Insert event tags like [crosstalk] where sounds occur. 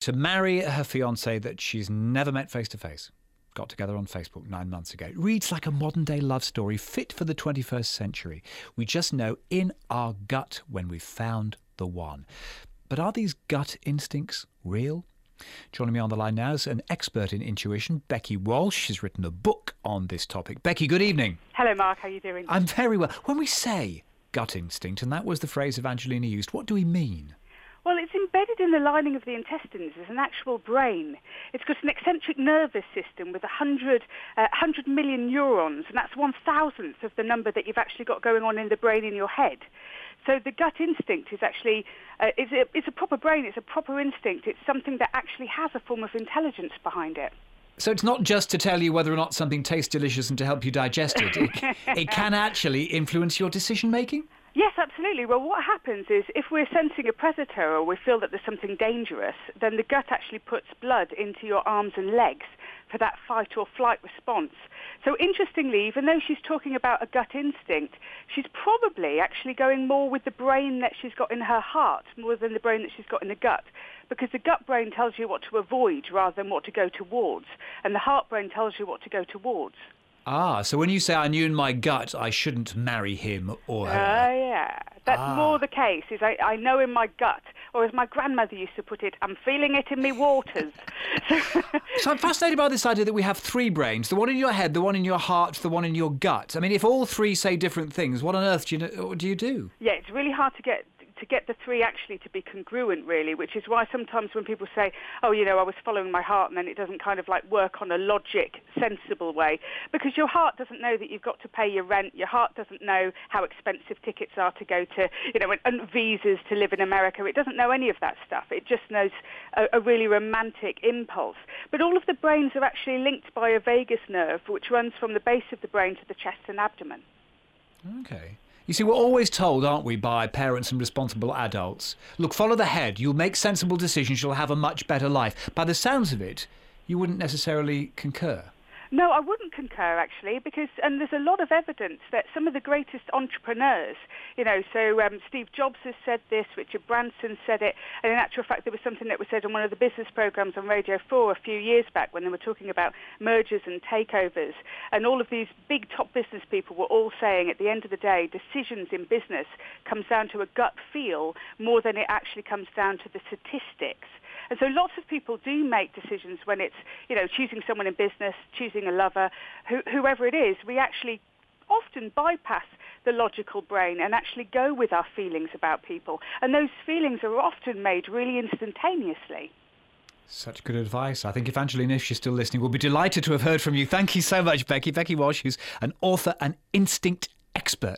to marry her fiance that she's never met face to face. Got together on Facebook nine months ago. It reads like a modern day love story fit for the 21st century. We just know in our gut when we've found the one. But are these gut instincts real? Joining me on the line now is an expert in intuition, Becky Walsh. She's written a book on this topic. Becky, good evening. Hello, Mark. How are you doing? I'm very well. When we say gut instinct, and that was the phrase Evangelina used, what do we mean? It's embedded in the lining of the intestines as an actual brain. It's got an enteric nervous system with 100, uh, 100 million neurons, and that's one thousandth of the number that you've actually got going on in the brain in your head. So the gut instinct is actually uh, it's, a, it's a proper brain. It's a proper instinct. It's something that actually has a form of intelligence behind it. So it's not just to tell you whether or not something tastes delicious and to help you digest it. It, [laughs] it can actually influence your decision making. Yes, absolutely. Well, what happens is if we're sensing a predator or we feel that there's something dangerous, then the gut actually puts blood into your arms and legs for that fight or flight response. So interestingly, even though she's talking about a gut instinct, she's probably actually going more with the brain that she's got in her heart more than the brain that she's got in the gut. Because the gut brain tells you what to avoid rather than what to go towards, and the heart brain tells you what to go towards. Ah, so when you say I knew in my gut I shouldn't marry him or her. Oh, uh, yeah. That's Ah. more the case, is I, I know in my gut, or as my grandmother used to put it, I'm feeling it in me waters. [laughs] So I'm fascinated by this idea that we have three brains the one in your head, the one in your heart, the one in your gut. I mean, if all three say different things, what on earth do you, do, you do? yeah, it's really hard to get to get the three actually to be congruent, really, which is why sometimes when people say, oh, you know, I was following my heart, and then it doesn't kind of like work on a logic, sensible way, because your heart doesn't know that you've got to pay your rent. Your heart doesn't know how expensive tickets are to go to, you know, and, and visas to live in America. It doesn't know any of that stuff. It just knows a, a really romantic impulse. But all of the brains are actually linked by a vagus nerve, which runs from the base of the brain to the chest and abdomen. Okay. You see, we're always told, aren't we, by parents and responsible adults look, follow the head, you'll make sensible decisions, you'll have a much better life. By the sounds of it, you wouldn't necessarily concur. No, I wouldn't concur actually, because and there's a lot of evidence that some of the greatest entrepreneurs, you know, so um, Steve Jobs has said this, Richard Branson said it, and in actual fact there was something that was said on one of the business programs on Radio 4 a few years back when they were talking about mergers and takeovers, and all of these big top business people were all saying at the end of the day, decisions in business comes down to a gut feel more than it actually comes down to the statistics. And so lots of people do make decisions when it's, you know, choosing someone in business, choosing a lover, who, whoever it is. We actually often bypass the logical brain and actually go with our feelings about people. And those feelings are often made really instantaneously. Such good advice. I think if Evangeline, if she's still listening, will be delighted to have heard from you. Thank you so much, Becky. Becky Walsh, who's an author and instinct expert.